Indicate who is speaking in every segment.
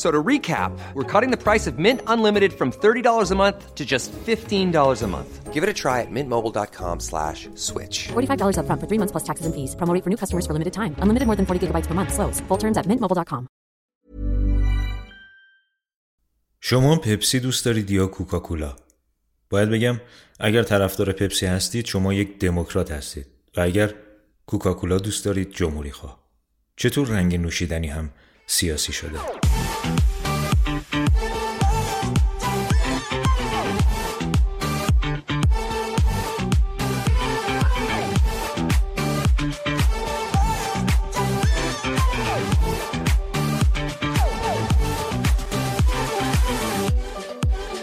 Speaker 1: So to recap, we're cutting the price of Mint Unlimited from $30 a month to just $15 a month. Give it a try at mintmobile.com slash switch.
Speaker 2: $45 up front for three months plus taxes and fees. Promo for new customers for limited time. Unlimited more than 40 gigabytes per month. Slows. Full terms at mintmobile.com.
Speaker 3: شما پپسی دوست دارید یا کوکاکولا؟ باید بگم اگر طرفدار پپسی هستید شما یک دموکرات هستید و اگر کوکاکولا دوست دارید جمهوری خواه. چطور رنگ نوشیدنی هم سیاسی شده؟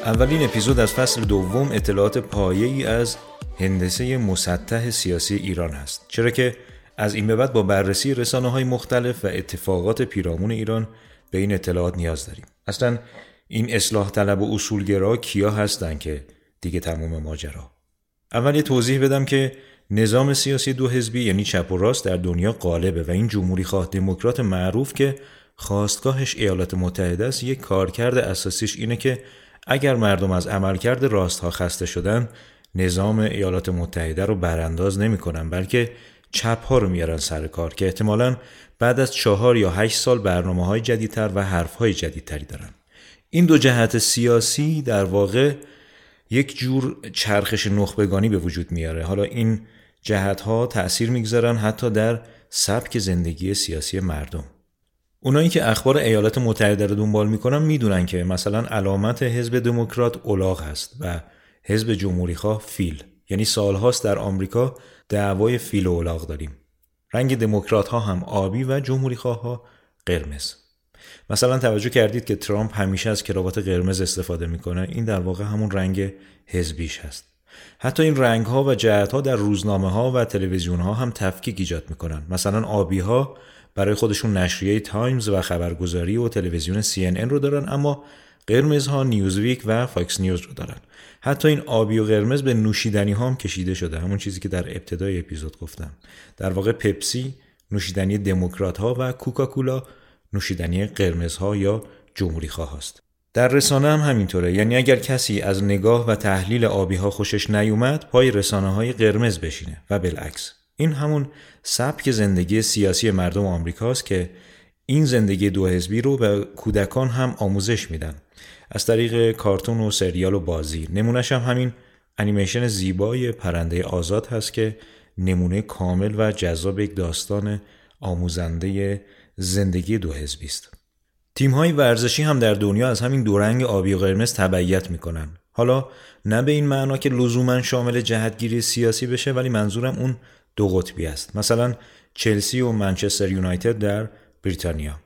Speaker 3: اولین اپیزود از فصل دوم اطلاعات پایه ای از هندسه مسطح سیاسی ایران است چرا که از این به بعد با بررسی رسانه های مختلف و اتفاقات پیرامون ایران به این اطلاعات نیاز داریم. اصلا این اصلاح طلب و اصولگرا کیا هستند که دیگه تموم ماجرا؟ اول یه توضیح بدم که نظام سیاسی دو حزبی یعنی چپ و راست در دنیا غالبه و این جمهوری خواه دموکرات معروف که خواستگاهش ایالات متحده است یک کارکرد اساسیش اینه که اگر مردم از عملکرد راست ها خسته شدن نظام ایالات متحده رو برانداز نمی‌کنن بلکه چپ ها رو میارن سر کار که احتمالا بعد از چهار یا هشت سال برنامه های جدیدتر و حرف های جدیدتری دارن. این دو جهت سیاسی در واقع یک جور چرخش نخبگانی به وجود میاره. حالا این جهت ها تأثیر می‌گذارن حتی در سبک زندگی سیاسی مردم. اونایی که اخبار ایالات متحده رو دنبال می‌کنن می‌دونن که مثلا علامت حزب دموکرات الاغ هست و حزب جمهوری خواه فیل. یعنی سالهاست در آمریکا دعوای فیل و الاغ داریم. رنگ دموکرات ها هم آبی و جمهوری ها قرمز. مثلا توجه کردید که ترامپ همیشه از کراوات قرمز استفاده می‌کنه. این در واقع همون رنگ حزبیش هست. حتی این رنگ ها و جهت ها در روزنامه ها و تلویزیون ها هم تفکیک ایجاد می‌کنن. مثلا آبی ها برای خودشون نشریه تایمز و خبرگزاری و تلویزیون CNN رو دارن اما قرمزها نیوزویک و فاکس نیوز رو دارن. حتی این آبی و قرمز به نوشیدنی ها هم کشیده شده. همون چیزی که در ابتدای اپیزود گفتم. در واقع پپسی نوشیدنی دموکرات ها و کوکاکولا نوشیدنی قرمزها یا جمهوری خواه هست در رسانه هم همینطوره. یعنی اگر کسی از نگاه و تحلیل آبی ها خوشش نیومد پای رسانه های قرمز بشینه و بالعکس. این همون سبک زندگی سیاسی مردم آمریکاست که این زندگی دو حزبی رو به کودکان هم آموزش میدن. از طریق کارتون و سریال و بازی. نمونهش هم همین. انیمیشن زیبای پرنده آزاد هست که نمونه کامل و جذاب یک داستان آموزنده زندگی دو حزبی است. تیم های ورزشی هم در دنیا از همین دو رنگ آبی و قرمز تبعیت می‌کنن. حالا نه به این معنا که لزوما شامل جهتگیری سیاسی بشه ولی منظورم اون دو قطبی است. مثلا چلسی و منچستر یونایتد در بریتانیا.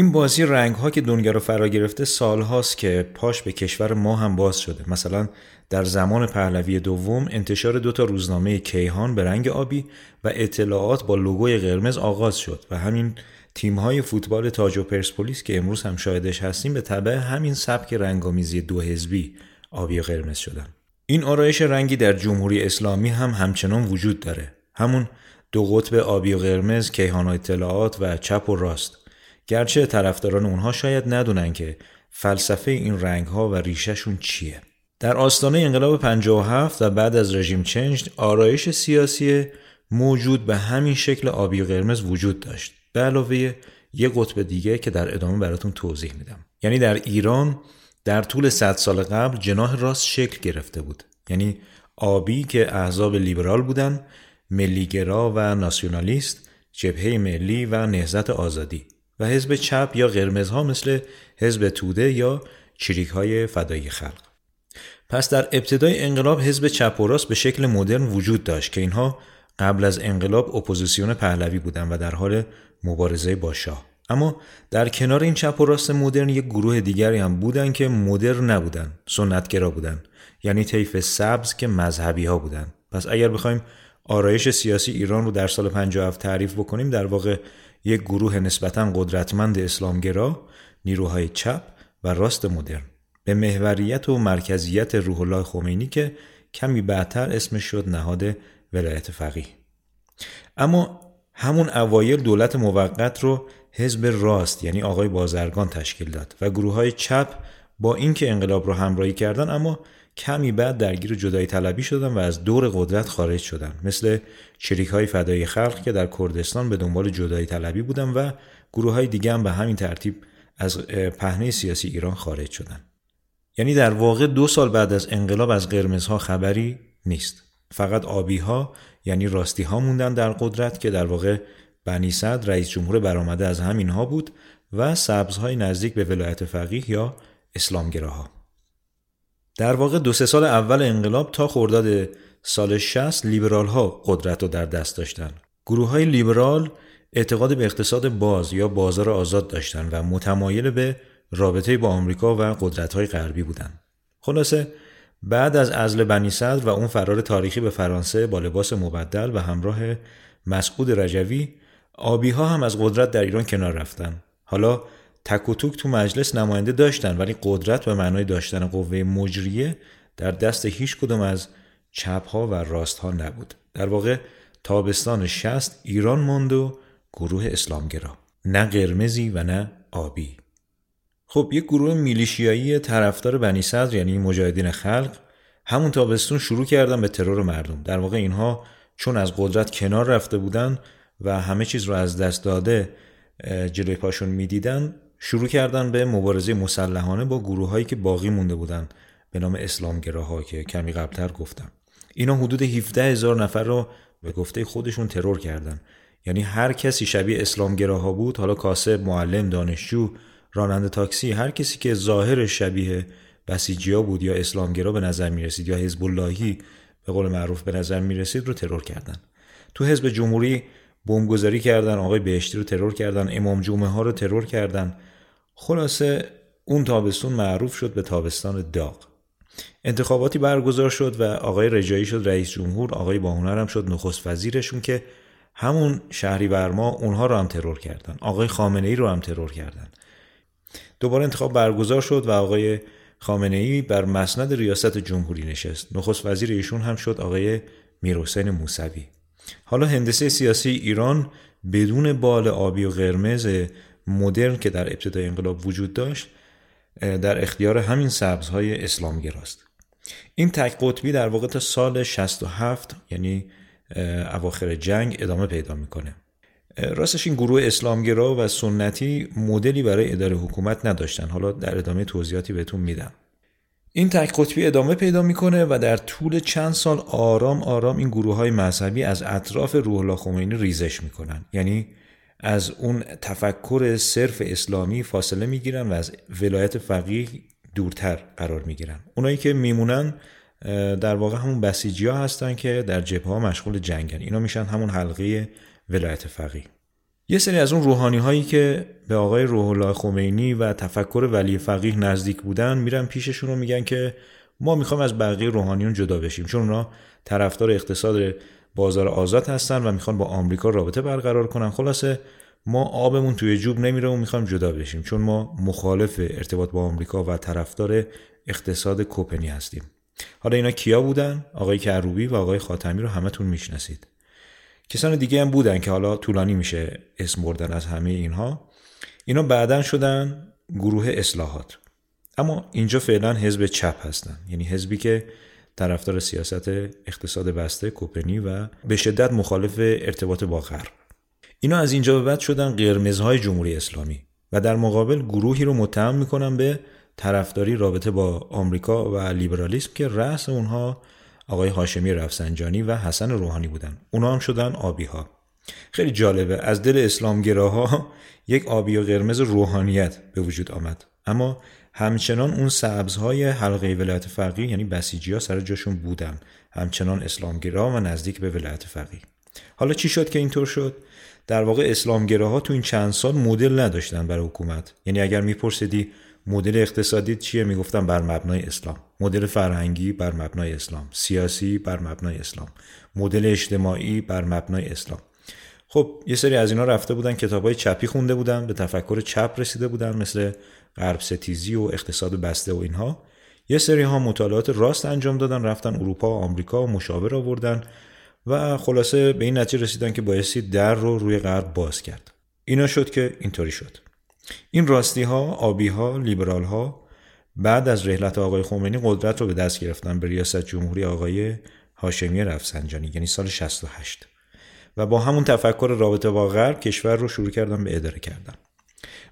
Speaker 3: این بازی رنگ ها که دنیا رو فرا گرفته سال هاست که پاش به کشور ما هم باز شده. مثلا در زمان پهلوی دوم انتشار دو تا روزنامه کیهان به رنگ آبی و اطلاعات با لوگوی قرمز آغاز شد و همین تیم های فوتبال تاج و پرسپولیس که امروز هم شاهدش هستیم به تبع همین سبک رنگامیزی دو حزبی آبی و قرمز شدن. این آرایش رنگی در جمهوری اسلامی هم همچنان وجود داره. همون دو قطب آبی و قرمز کیهان و اطلاعات و چپ و راست. گرچه طرفداران اونها شاید ندونن که فلسفه این رنگ ها و ریشهشون چیه. در آستانه انقلاب 57 و بعد از رژیم چنج آرایش سیاسی موجود به همین شکل آبی و قرمز وجود داشت. به علاوه یه قطب دیگه که در ادامه براتون توضیح میدم. یعنی در ایران در طول 100 سال قبل جناح راست شکل گرفته بود. یعنی آبی که احزاب لیبرال بودن ملیگرا و ناسیونالیست جبهه ملی و نهزت آزادی. و حزب چپ یا قرمزها مثل حزب توده یا چریک های فدایی خلق. پس در ابتدای انقلاب حزب چپ و راست به شکل مدرن وجود داشت که اینها قبل از انقلاب اپوزیسیون پهلوی بودند و در حال مبارزه با شاه. اما در کنار این چپ و راست مدرن یک گروه دیگری هم بودن که مدرن نبودن سنتگرا بودن. یعنی طیف سبز که مذهبی ها بودن. پس اگر بخوایم آرایش سیاسی ایران رو در سال 57 تعریف بکنیم در واقع یک گروه نسبتا قدرتمند اسلامگرا نیروهای چپ و راست مدرن. به محوریت و مرکزیت روح الله خمینی که کمی بعدتر اسمش شد نهاد ولایت فقیه. اما همون اوایل دولت موقت رو حزب راست یعنی آقای بازرگان تشکیل داد و گروه های چپ با اینکه انقلاب رو همراهی کردن اما کمی بعد درگیر جدایی طلبی شدن و از دور قدرت خارج شدن. مثل شریک های فدای خلق که در کردستان به دنبال جدایی طلبی بودن و گروه های دیگه هم به همین ترتیب از پهنه سیاسی ایران خارج شدن. یعنی در واقع دو سال بعد از انقلاب از قرمزها خبری نیست. فقط آبی ها یعنی راستی ها موندن در قدرت که در واقع بنی صد رئیس جمهور برآمده از همین ها بود و سبزهای نزدیک به ولایت فقیه یا اسلامگراها در واقع دو سه سال اول انقلاب تا خرداد سال 60 لیبرال ها قدرت رو در دست داشتن گروه های لیبرال اعتقاد به اقتصاد باز یا بازار آزاد داشتن و متمایل به رابطه با آمریکا و قدرت های غربی بودند. خلاصه بعد از ازل بنی صدر و اون فرار تاریخی به فرانسه با لباس مبدل و همراه مسعود رجوی آبی ها هم از قدرت در ایران کنار رفتن. حالا تک و توک تو مجلس نماینده داشتن ولی قدرت به معنای داشتن قوه مجریه در دست هیچ کدوم از چپ ها و راست ها نبود. در واقع تابستان شست ایران ماند و گروه اسلامگرا. نه قرمزی و نه آبی. خب یک گروه میلیشیایی طرفدار بنی صدر یعنی مجاهدین خلق همون تابستون شروع کردن به ترور مردم. در واقع اینها چون از قدرت کنار رفته بودن و همه چیز رو از دست داده جلوی پاشون می‌دیدن شروع کردن به مبارزه مسلحانه با گروه هایی که باقی مونده بودن به نام اسلامگراها که کمی قبلتر گفتم. اینا حدود 17 هزار نفر رو به گفته خودشون ترور کردن. یعنی هر کسی شبیه اسلامگراها بود حالا کاسب معلم دانشجو راننده تاکسی هر کسی که ظاهر شبیه بسیجیا بود یا اسلامگرا به نظر می رسید یا حزب اللهی به قول معروف به نظر می رسید رو ترور کردن. تو حزب جمهوری بمبگذاری کردن آقای بهشتی رو ترور کردن امام جمعه ها رو ترور کردن. خلاصه اون تابستون معروف شد به تابستان داغ. انتخاباتی برگزار شد و آقای رجایی شد رئیس جمهور آقای باهنر هم شد نخست وزیرشون که همون شهری برما اونها رو هم ترور کردن. آقای خامنه ای رو هم ترور کردن. دوباره انتخاب برگزار شد و آقای خامنه ای بر مسند ریاست جمهوری نشست. نخست وزیر ایشون هم شد آقای میرحسین موسوی. حالا هندسه سیاسی ایران بدون بال آبی و قرمز مدرن که در ابتدای انقلاب وجود داشت در اختیار همین سبزهای اسلامگراست. این تک قطبی در واقع تا سال 67 یعنی اواخر جنگ ادامه پیدا می‌کنه. راستش این گروه اسلامگرا و سنتی مدلی برای اداره حکومت نداشتن. حالا در ادامه توضیحاتی بهتون میدم. این تک قطبی ادامه پیدا می‌کنه و در طول چند سال آرام آرام این گروه های مذهبی از اطراف روح الله خمینی ریزش می‌کنن. یعنی از اون تفکر صرف اسلامی فاصله می‌گیرن و از ولایت فقیه دورتر قرار می‌گیرن. اونایی که میمونن در واقع همون بسیجی ها هستن که در جبه ها مشغول جنگن. اینا میشن همون حلقه ولایت فقیه. یه سری از اون روحانی هایی که به آقای روح الله خمینی و تفکر ولی فقیه نزدیک بودن میرن پیششون رو میگن که ما می‌خوام از بقیه روحانیون جدا بشیم. چون اونا طرفدار اقتصاد بازار آزاد هستن و می‌خوان با آمریکا رابطه برقرار کنن. خلاصه ما آبمون توی جوب نمیره و می‌خوایم جدا بشیم چون ما مخالف ارتباط با آمریکا و طرفدار اقتصاد کوپنی هستیم. حالا اینا کیا بودن؟ آقای کروبی و آقای خاتمی رو همتون می‌شناسید. کسان دیگه هم بودن که حالا طولانی میشه اسم بردن از همه اینها. اینا بعدا شدن گروه اصلاحات. اما اینجا فعلا حزب چپ هستن. یعنی حزبی که طرفدار سیاست اقتصاد بسته کوپنی و به شدت مخالف ارتباط با غرب. اینا از اینجا به بعد شدن قرمزهای جمهوری اسلامی و در مقابل گروهی رو متهم می‌کنن به طرفداری رابطه با آمریکا و لیبرالیسم که رأس اونها آقای هاشمی رفسنجانی و حسن روحانی بودن. اونا هم شدن آبی ها خیلی جالبه از دل اسلامگراها یک آبی و قرمز روحانیت به وجود آمد. اما همچنان اون سبزهای حلقه ولایت فقیه یعنی بسیجی ها سر جاشون بودن. همچنان اسلامگرا و نزدیک به ولایت فقیه. حالا چی شد که اینطور شد؟ در واقع اسلامگراها تو این چند سال مدل نداشتن برای حکومت. یعنی اگر میپرسیدی مدل اقتصادی چیه می‌گفتن بر مبنای اسلام. مدل فرهنگی بر مبنای اسلام. سیاسی بر مبنای اسلام. مدل اجتماعی بر مبنای اسلام. خب یه سری از اینا رفته بودن کتاب های چپی خونده بودن به تفکر چپ رسیده بودن مثل غرب ستیزی و اقتصاد بسته و اینها. یه سری ها مطالعات راست انجام دادن رفتن اروپا و آمریکا و مشاور آوردن و خلاصه به این نتیجه رسیدن که بایستی در رو روی غرب باز کرد. اینا شد که اینطوری شد. این راستی ها آبی ها لیبرال ها بعد از رحلت آقای خمینی قدرت رو به دست گرفتن به ریاست جمهوری آقای هاشمی رفسنجانی یعنی سال 68 و با همون تفکر رابطه با غرب کشور رو شروع کردن به اداره کردن.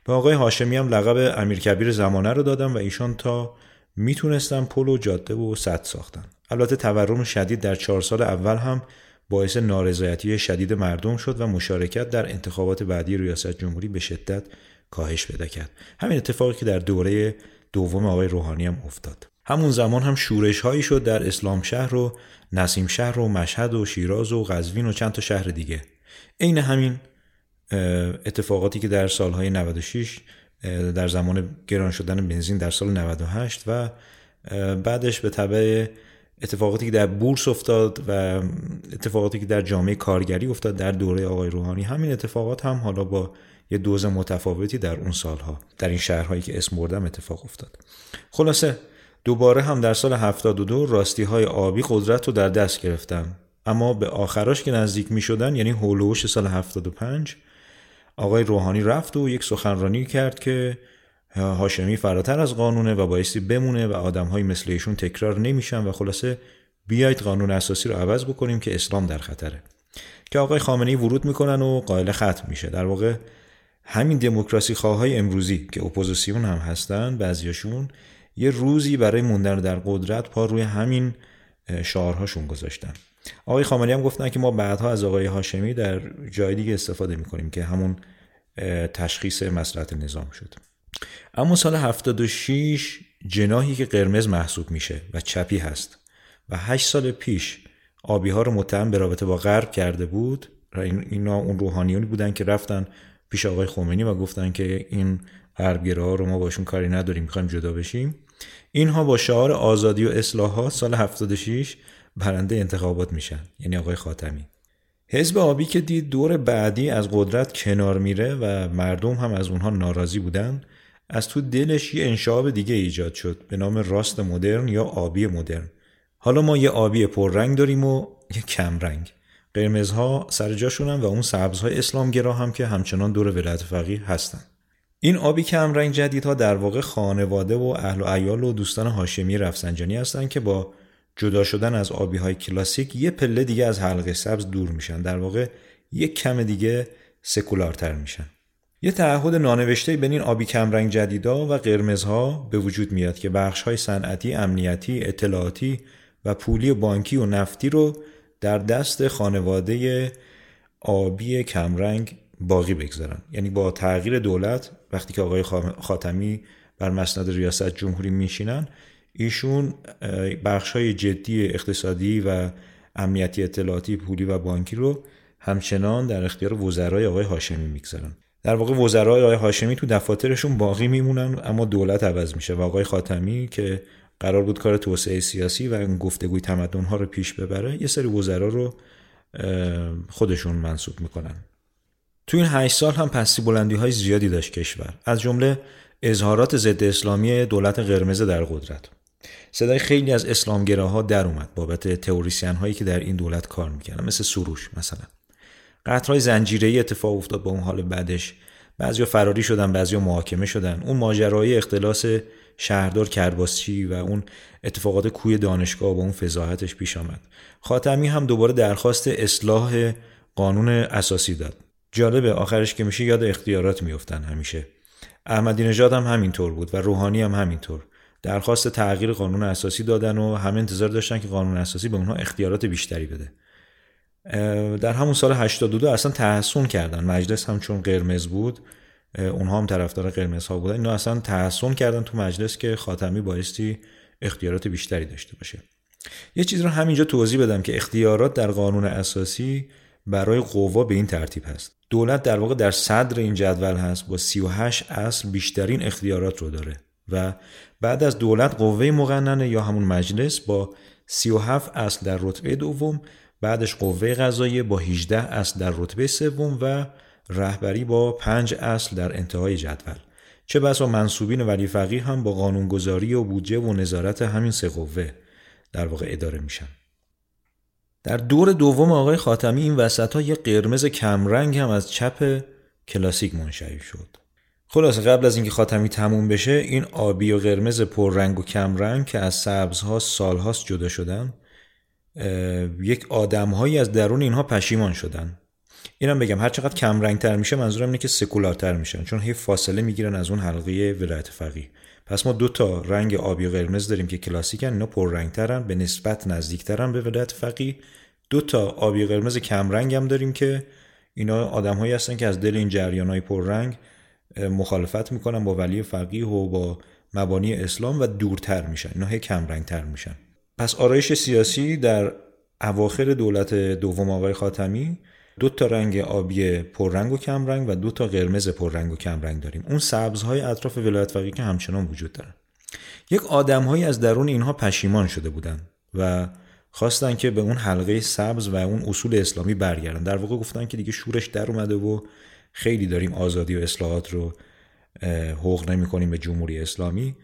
Speaker 3: به آقای هاشمی هم لقب امیرکبیر زمانه رو دادن و ایشان تا می‌تونستن پل و جاده و سد ساختن. البته تورم شدید در چهار سال اول هم باعث نارضایتی شدید مردم شد و مشارکت در انتخابات بعدی ریاست جمهوری به شدت کاهش پیدا کرد. همین اتفاقی که در دوره دوم آقای روحانی هم افتاد. همون زمان هم شورش هایی شد در اسلام شهر و نسیم شهر و مشهد و شیراز و قزوین و چند تا شهر دیگه. عین همین اتفاقاتی که در سالهای 96 در زمان گران شدن بنزین در سال 98 و بعدش به طبع اتفاقاتی که در بورس افتاد و اتفاقاتی که در جامعه کارگری افتاد در دوره آقای روحانی همین اتفاقات هم حالا با یه دوز متفاوتی در اون سالها در این شهرهایی که اسم بردم اتفاق افتاد. خلاصه دوباره هم در سال 72 راستی های آبی قدرت رو در دست گرفتن اما به آخراش که نزدیک می شدن یعنی هولوش سال 75 آقای روحانی رفت و یک سخنرانی کرد که هاشمی فراتر از قانونه و بایستی بمونه و آدم های مثل ایشون تکرار نمیشن و خلاصه بیایید قانون اساسی رو عوض بکنیم که اسلام در خطره. که آقای خامنه‌ای ورود می‌کنن و قائل ختم میشه. در واقع همین دموکراسی خواهای امروزی که اپوزیسیون هم هستن بعضیاشون یه روزی برای موندن در قدرت پا روی همین شعارهاشون گذاشتن. آقای خامنه‌ای هم گفتن که ما بعدها از آقای هاشمی در جای دیگه استفاده می‌کنیم که همون تشخیص مسئلت نظام شد. اما سال 76 جناهی که قرمز محسوب میشه و چپی هست و 8 سال پیش آبی ها رو متهم به رابطه با غرب کرده بود اینا اون روحانیونی بودن که رفتن پیش آقای خمینی و گفتن که این غربگرا رو ما باشون کاری نداریم می‌خوایم جدا بشیم. اینها با شعار آزادی و اصلاحات سال 76 برنده انتخابات میشن یعنی آقای خاتمی. حزب آبی که دید دور بعدی از قدرت کنار میره و مردم هم از اونها ناراضی بودن از تو دلش یه انشاب دیگه ایجاد شد به نام راست مدرن یا آبی مدرن. حالا ما یه آبی پررنگ داریم و یه کم رنگ. قرمزها سر جاشونن و اون سبزهای اسلامگرا هم که همچنان دور ولایت فقیه هستن. این آبی کم رنگ جدیدها در واقع خانواده و اهل و عیال و دوستان هاشمی رفسنجانی هستند که با جدا شدن از آبی های کلاسیک یه پله دیگه از حلقه سبز دور میشن. در واقع یک کم دیگه سکولارتر میشن. یه تعهد نانوشته بین این آبی کمرنگ جدیدا و قرمزها به وجود میاد که بخش های صنعتی، امنیتی، اطلاعاتی و پولی بانکی و نفتی رو در دست خانواده آبی کمرنگ باقی بگذارن. یعنی با تغییر دولت وقتی که آقای خاتمی بر مسند ریاست جمهوری میشینن ایشون بخش های جدی اقتصادی و امنیتی اطلاعاتی پولی و بانکی رو همچنان در اختیار وزرای آقای هاشمی می‌گذارن. در واقع وزرای آقای هاشمی تو دفاترشون باقی میمونن اما دولت عوض میشه و آقای خاتمی که قرار بود کار توسعه سیاسی و گفتگوی تمدن ها رو پیش ببره یه سری وزرا رو خودشون منصوب می‌کنن. تو این هشت سال هم پستی بلندی های زیادی داشت کشور. از جمله اظهارات ضد اسلامی دولت قرمز در قدرت. صدای خیلی از اسلامگراها در اومد بابت تئوریسین هایی که در این دولت کار می‌کردن مثل سروش مثلا. قطرهای زنجیره اتفاق افتاد با اون حال بعدش. بعضیا فراری شدن بعضیا محاکمه شدن. اون ماجرای اختلاس شهردار کرباسچی و اون اتفاقات کوی دانشگاه با اون فضاحتش پیش آمد. خاتمی هم دوباره درخواست اصلاح قانون اساسی داد. جالبه آخرش که میشه یاد اختیارات میفتن همیشه. احمدی نژاد هم همینطور بود و روحانی هم همینطور. درخواست تغییر قانون اساسی دادن و همه انتظار داشتن که قانون اساسی به اونها اختیارات بیشتری بده. در همون سال 82 اصلا تحسن کردن. مجلس هم چون قرمز بود اونها هم طرفدار قرمز ها بودن. اینا اصلا تحسن کردن تو مجلس که خاتمی بایستی اختیارات بیشتری داشته باشه. یه چیز رو همینجا توضیح بدم که اختیارات در قانون اساسی برای قوا به این ترتیب هست. دولت در واقع در صدر این جدول هست با 38 اصل بیشترین اختیارات رو داره و بعد از دولت قوه مقننه یا همون مجلس با 37 اصل در رتبه دوم بعدش قوه قضاییه با 18 اصل در رتبه سوم و رهبری با 5 اصل در انتهای جدول. چه بسا منصوبین ولی فقیه هم با قانونگذاری و بودجه و نظارت همین سه قوه در واقع اداره میشن. در دور دوم آقای خاتمی این وسط ها یه قرمز کمرنگ هم از چپ کلاسیک منشعب شد. خلاصه قبل از اینکه خاتمی تموم بشه این آبی و قرمز پررنگ و کمرنگ که از سبزها سالهاست جدا شدن یک آدمهایی از درون اینها پشیمان شدن. اینم بگم هر چقدر کم رنگ تر میشه منظورم اینه که سکولارتر میشن چون هی فاصله می‌گیرن از اون حلقه ولایت فقیه. پس ما دو تا رنگ آبی و قرمز داریم که کلاسیکن اینا پر رنگ ترن به نسبت نزدیکترن به ولایت فقیه. دو تا آبی و قرمز کم رنگ هم داریم که اینا آدمهایی هستن که از دل این جریان های پر رنگ مخالفت می‌کنن با ولی فقیه و با مبانی اسلام و دورتر میشن. اینا هی کم رنگ تر میشن. پس آرایش سیاسی در اواخر دولت دوم آقای خاتمی دو تا رنگ آبی پررنگ و کمرنگ و دو تا قرمز پررنگ و کمرنگ داریم. اون سبزهای اطراف ولایت فقیه که همچنان وجود دارن. یک آدمهایی از درون اینها پشیمان شده بودن و خواستن که به اون حلقه سبز و اون اصول اسلامی برگردن. در واقع گفتن که دیگه شورش در اومده و خیلی داریم آزادی و اصلاحات رو حقوق نمی کنیم به جمهوری اسلامی.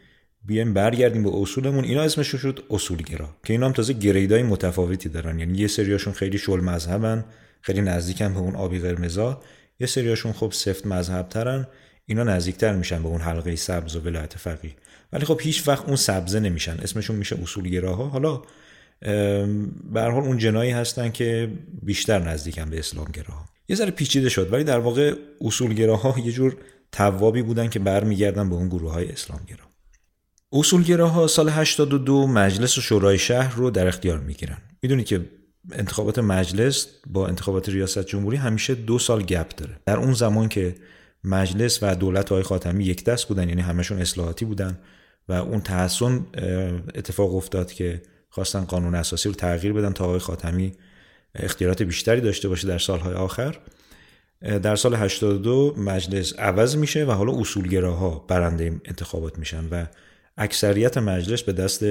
Speaker 3: بیایم برگردیم به اصولمون. اینا اسمش شد اصولگرا که اینا هم تازه گریدای متفاوتی دارن. یعنی یه سریاشون خیلی شل مذهبن. خیلی نزدیکن به اون آبی قرمزا. یه سریاشون خب سفت مذهب ترن اینا نزدیکتر میشن به اون حلقه سبز و ولایت فقیه. ولی خب هیچ وقت اون سبزه نمیشن. اسمشون میشه اصولگراها. حالا به حال اون جنایی هستن که بیشتر نزدیکن به اسلام گراها یه ذره پیچیده شد ولی در واقع اصولگراها یه جور توابی بودن که برمیگردن به اون گروه های اسلامگرا. اصولگراها سال 82 مجلس و شورای شهر رو در اختیار می‌گیرن. می‌دونید که انتخابات مجلس با انتخابات ریاست جمهوری همیشه دو سال گپ داره. در اون زمان که مجلس و دولت های خاتمی یک دست بودن یعنی همشون اصلاحاتی بودن و اون تحسن اتفاق افتاد که خواستن قانون اساسی رو تغییر بدن تا آقای خاتمی اختیارات بیشتری داشته باشه در سالهای آخر. در سال 82 مجلس عوض میشه و حالا اصولگراها برنده انتخابات میشن و اکثریت مجلس به دست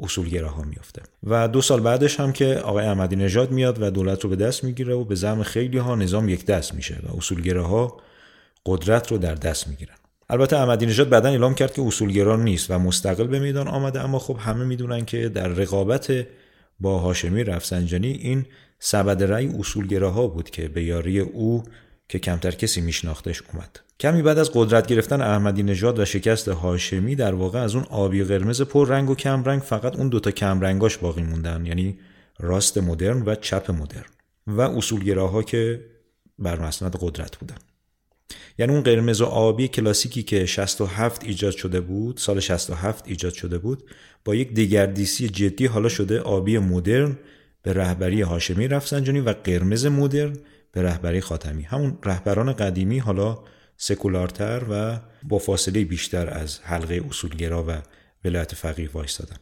Speaker 3: اصولگراها میفته و دو سال بعدش هم که آقای احمدی نژاد میاد و دولت رو به دست می‌گیره و به زعم خیلی ها نظام یک دست میشه و اصولگراها قدرت رو در دست می‌گیرن. البته احمدی نژاد بعدا اعلام کرد که اصولگرا نیست و مستقل به میدان آمده اما خب همه می‌دونن که در رقابت با هاشمی رفسنجانی این سبد رأی اصولگراها بود که به یاری او که کمتر کسی میشناختش اومد. کمی بعد از قدرت گرفتن احمدی نژاد و شکست هاشمی در واقع از اون آبی قرمز پر رنگ و کم رنگ فقط اون دوتا کم رنگاش باقی موندن یعنی راست مدرن و چپ مدرن. و اصولگراها که بر مسند قدرت بودن. یعنی اون قرمز و آبی کلاسیکی که 67 ایجاد شده بود سال 67 ایجاد شده بود با یک دیگردیسی جدی حالا شده آبی مدرن به رهبری هاشمی رفسنجانی و قرمز مدرن به رهبری خاتمی. همون رهبران قدیمی حالا سکولارتر و با فاصله بیشتر از حلقه اصولگرا و ولایت فقیه وایستادن.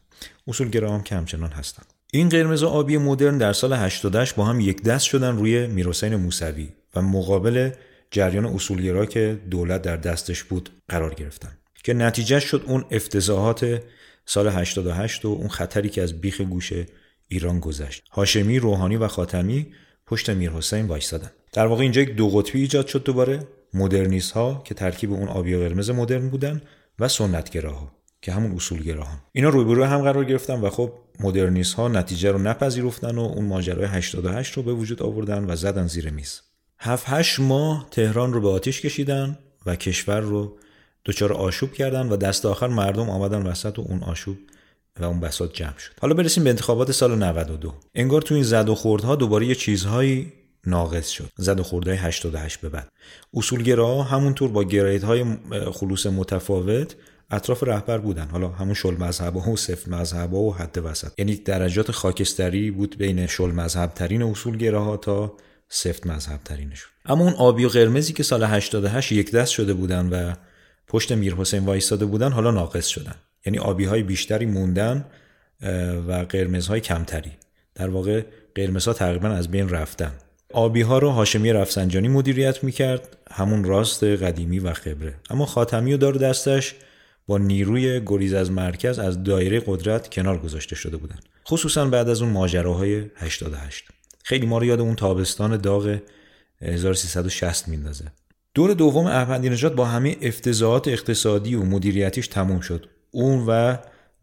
Speaker 3: اصولگرا هم که همچنان هستن. این قرمز و آبی مدرن در سال 88 با هم یک دست شدن روی میرحسین موسوی و مقابل جریان اصولگرا که دولت در دستش بود قرار گرفتن. که نتیجه شد اون افتضاحات سال 88 و اون خطری که از بیخ گوش ایران گذشت. هاشمی روحانی و خاتمی پشت میرحسین وایستادن. در واقع اینجا یک دو قطبی ایجاد شد دوباره. مدرنیست ها که ترکیب اون آبی و قرمز مدرن بودن و سنتگراها که همون اصولگراها اینا روی روی هم قرار گرفتن و خب مدرنیست ها نتیجه رو نپذیرفتن و اون ماجرای 88 رو به وجود آوردن و زدن زیر میز. 7 8 ماه تهران رو به آتیش کشیدن و کشور رو دچار آشوب کردن و دست آخر مردم آمدن وسط و اون آشوب و اون بساط جمع شد. حالا برسیم به انتخابات سال 92 انگار تو این زد و خوردها دوباره یه چیزهایی ناقص شد. زد و خورده 88 به بعد. اصولگراها همونطور با های خلوص متفاوت اطراف رهبر بودن. حالا همون شل مذهب و صفر مذهب و حد وسط. یعنی درجات خاکستری بود بین شل مذهب ترین اصولگراها تا سفت مذهب ترینشون اما اون آبی و قرمزی که سال 88 یک دست شده بودن و پشت میر حسین وایستاده بودن حالا ناقص شدن. یعنی آبی های بیشتری موندن و قرمزهای کمتری. در واقع قرمزها تقریبا از بین رفتن. آبی ها رو هاشمی رفسنجانی مدیریت می‌کرد همون راست قدیمی و خبره. اما خاتمی و دار دستش با نیروی گریز از مرکز از دایره قدرت کنار گذاشته شده بودن. خصوصا بعد از اون ماجراهای 88 خیلی ما رو یاد اون تابستان داغ 1360 میندازه. دور دوم احمدی نژاد با همه افتضاحات اقتصادی و مدیریتیش تموم شد. اون و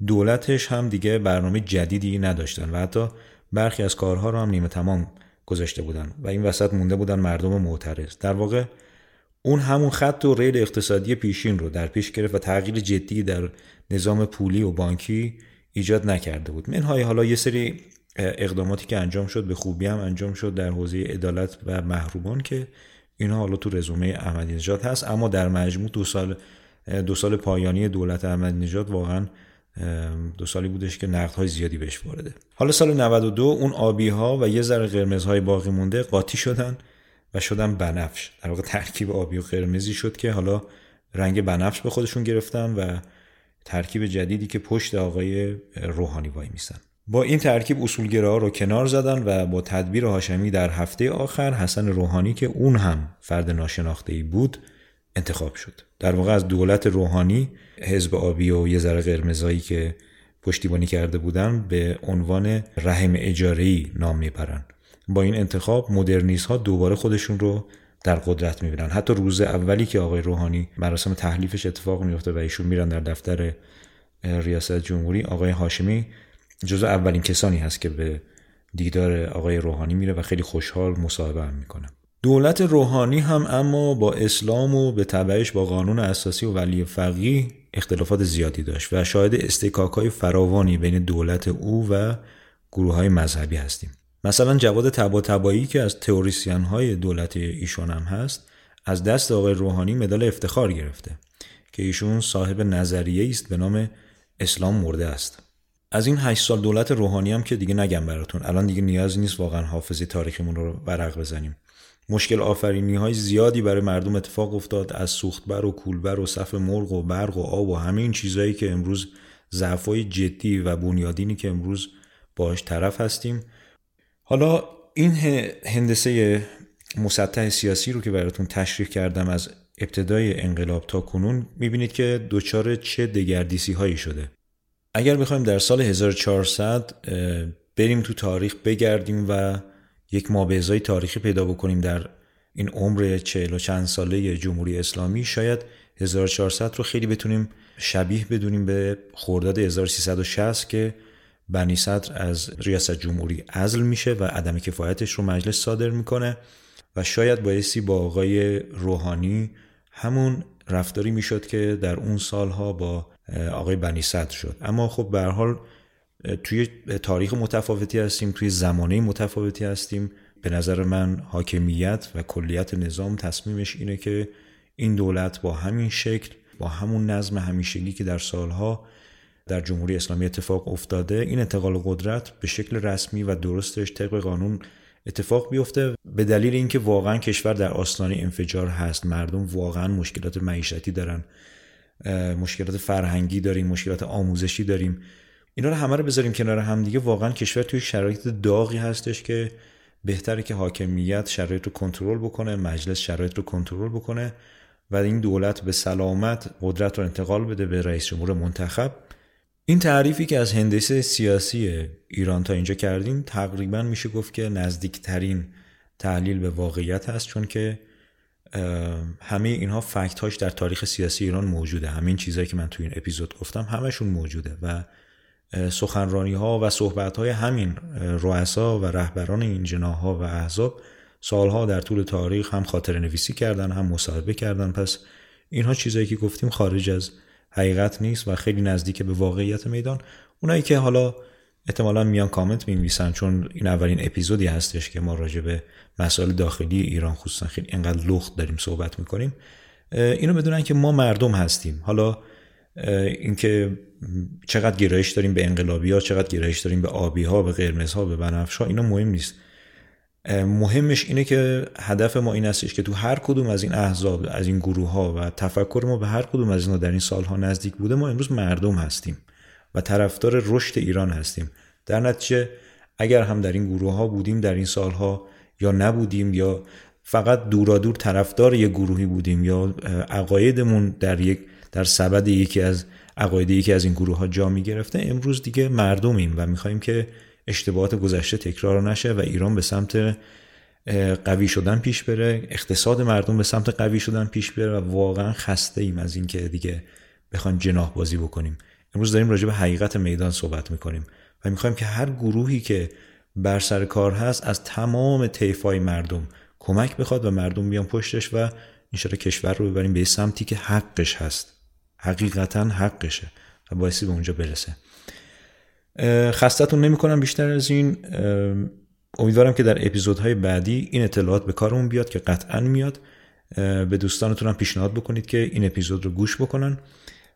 Speaker 3: دولتش هم دیگه برنامه جدیدی نداشتن و حتی برخی از کارها رو هم نیمه تمام گذاشته بودن و این وسط مونده بودن مردم معترض. در واقع اون همون خط و ریل اقتصادی پیشین رو در پیش گرفت و تغییر جدی در نظام پولی و بانکی ایجاد نکرده بود. منهای حالا یه سری اقداماتی که انجام شد به خوبی هم انجام شد در حوزه عدالت و محرومان که اینا حالا تو رزومه احمدی نژاد هست اما در مجموع دو سال دو سال پایانی دولت احمدی نژاد واقعا دو سالی بودش که های زیادی بهش وارده. حالا سال 92 اون آبی ها و یه ذره قرمزهای باقی مونده قاطی شدن و شدن بنفش. در واقع ترکیب آبی و قرمزی شد که حالا رنگ بنفش به خودشون گرفتن و ترکیب جدیدی که پشت آقای روحانی وای میسن. با این ترکیب اصولگراها رو کنار زدن و با تدبیر هاشمی در هفته آخر حسن روحانی که اون هم فرد ناشناخته ای بود انتخاب شد. در واقع از دولت روحانی حزب آبی و یه ذره قرمزایی که پشتیبانی کرده بودن به عنوان رحم اجارهی نام می‌برن. با این انتخاب مدرنیست ها دوباره خودشون رو در قدرت می‌بینن. حتی روز اولی که آقای روحانی مراسم تحلیفش اتفاق میفته و ایشون میرن در دفتر ریاست جمهوری آقای هاشمی جزو اولین کسانی هست که به دیدار آقای روحانی میره و خیلی خوشحال مصاحبه هم می‌کنه. دولت روحانی هم اما با اسلام و به تبعش با قانون اساسی و ولی فقیه اختلافات زیادی داشت و شاهد استکاک های فراوانی بین دولت او و گروه های مذهبی هستیم. مثلا جواد تبا تبایی که از تئوریسین های دولت ایشون هم هست از دست آقای روحانی مدال افتخار گرفته که ایشون صاحب نظریه است به نام اسلام مرده است. از این هشت سال دولت روحانی هم که دیگه نگم براتون. الان دیگه نیاز نیست واقعا حافظه تاریخمون رو برق بزنیم. مشکل آفرینی های زیادی برای مردم اتفاق افتاد. از سوختبر و کولبر و صف مرغ و برق و آب و همه این چیزهایی که امروز ضعفای جدی و بنیادینی که امروز باش طرف هستیم. حالا این هندسه مسطح سیاسی رو که براتون تشریح کردم از ابتدای انقلاب تا کنون می‌بینید که دچار چه دگردیسی هایی شده. اگر بخوایم در سال 1400 بریم تو تاریخ بگردیم و یک مابعضای تاریخی پیدا بکنیم در این عمر چهل و چند ساله جمهوری اسلامی. شاید 1400 رو خیلی بتونیم شبیه بدونیم به خرداد 1360 که بنی صدر از ریاست جمهوری ازل میشه و عدم کفایتش رو مجلس صادر می‌کنه و شاید بایستی با آقای روحانی همون رفتاری می‌شد که در اون سالها با آقای بنی صدر شد. اما خب به حال توی تاریخ متفاوتی هستیم توی زمانه متفاوتی هستیم. به نظر من حاکمیت و کلیت نظام تصمیمش اینه که این دولت با همین شکل با همون نظم همیشگی که در سالها در جمهوری اسلامی اتفاق افتاده این انتقال قدرت به شکل رسمی و درستش طبق قانون اتفاق بیفته. به دلیل اینکه واقعا کشور در آستانه انفجار هست مردم واقعا مشکلات معیشتی دارن مشکلات فرهنگی داریم مشکلات آموزشی داریم. اینا رو همه رو بذاریم کنار هم دیگه. واقعا کشور توی شرایط داغی هستش که بهتره که حاکمیت شرایط رو کنترل بکنه مجلس شرایط رو کنترل بکنه و این دولت به سلامت قدرت رو انتقال بده به رئیس جمهور منتخب. این تعریفی که از هندسه سیاسی ایران تا اینجا کردیم تقریبا میشه گفت که نزدیکترین تحلیل به واقعیت هست چون که همه اینها فکت هاش در تاریخ سیاسی ایران موجوده. همین چیزهایی که من تو این اپیزود گفتم همشون موجوده و سخنرانی ها و صحبت های همین رؤسا و رهبران این جناح و احزاب سالها در طول تاریخ هم خاطر نویسی کردن هم مصاحبه کردن. پس اینها چیزایی که گفتیم خارج از حقیقت نیست و خیلی نزدیک به واقعیت میدان. اونایی که حالا احتمالا میان کامنت می‌نویسن چون این اولین اپیزودی هستش که ما راجع به مسائل داخلی ایران خصوصا خیلی اینقدر لخت داریم صحبت می‌کنیم اینو بدونن که ما مردم هستیم. حالا اینکه چقدر گرایش داریم به انقلابی ها چقدر گرایش داریم به آبی ها به قرمز ها به بنفش ها اینا مهم نیست. مهمش اینه که هدف ما این هستش که تو هر کدوم از این احزاب از این گروه ها و تفکر ما به هر کدوم از اینا در این سالها نزدیک بوده ما امروز مردم هستیم و طرفدار رشد ایران هستیم. در نتیجه اگر هم در این گروه ها بودیم در این سالها یا نبودیم یا فقط دورادور طرفدار یک گروهی بودیم یا عقایدمون در یک در سبد یکی از عقاید یکی از این گروه ها جا می گرفته امروز دیگه مردمیم و می‌خوایم که اشتباهات گذشته تکرار نشه و ایران به سمت قوی شدن پیش بره. اقتصاد مردم به سمت قوی شدن پیش بره و واقعا خسته ایم از اینکه دیگه بخوان جناح بازی بکنیم. امروز داریم راجع به حقیقت میدان صحبت می‌کنیم و می‌خوایم که هر گروهی که بر سر کار هست از تمام طیفای مردم کمک بخواد و مردم بیان پشتش و انشالله کشور رو ببریم به سمتی که حقش هست. حقیقتا حقشه و باعثی به اونجا برسه. خستتون نمی‌کنم بیشتر از این. امیدوارم که در اپیزودهای بعدی این اطلاعات به کارمون بیاد که قطعا میاد. به دوستانتون هم پیشنهاد بکنید که این اپیزود رو گوش بکنن.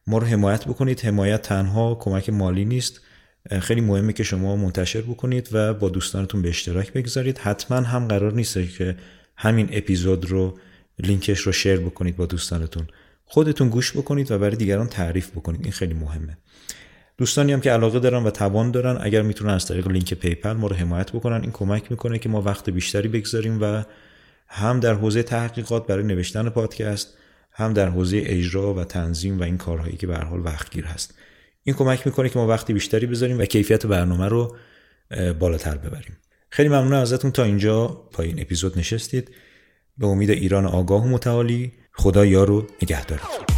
Speaker 3: ما رو حمایت بکنید. حمایت تنها کمک مالی نیست. خیلی مهمه که شما منتشر بکنید و با دوستانتون به اشتراک بگذارید. حتما هم قرار نیست که همین اپیزود رو لینکش رو share بکنید با دوستانتون. خودتون گوش بکنید و برای دیگران تعریف بکنید. این خیلی مهمه. دوستانی هم که علاقه دارن و توان دارن اگر می‌تونن از طریق لینک PayPal ما رو حمایت بکنن این کمک می‌کنه که ما وقت بیشتری بگذاریم و هم در حوزه تحقیقات برای نوشتن پادکست هم در حوزه اجرا و تنظیم و این کارهایی که به هر حال وقتگیر هست. این کمک می‌کنه که ما وقتی بیشتری بذاریم و کیفیت برنامه رو بالاتر ببریم. خیلی ممنون ازتون. تا اینجا پایین اپیزود نشستید. به امید ایران آگاه و متعالی. خدا یارو نگهدارتون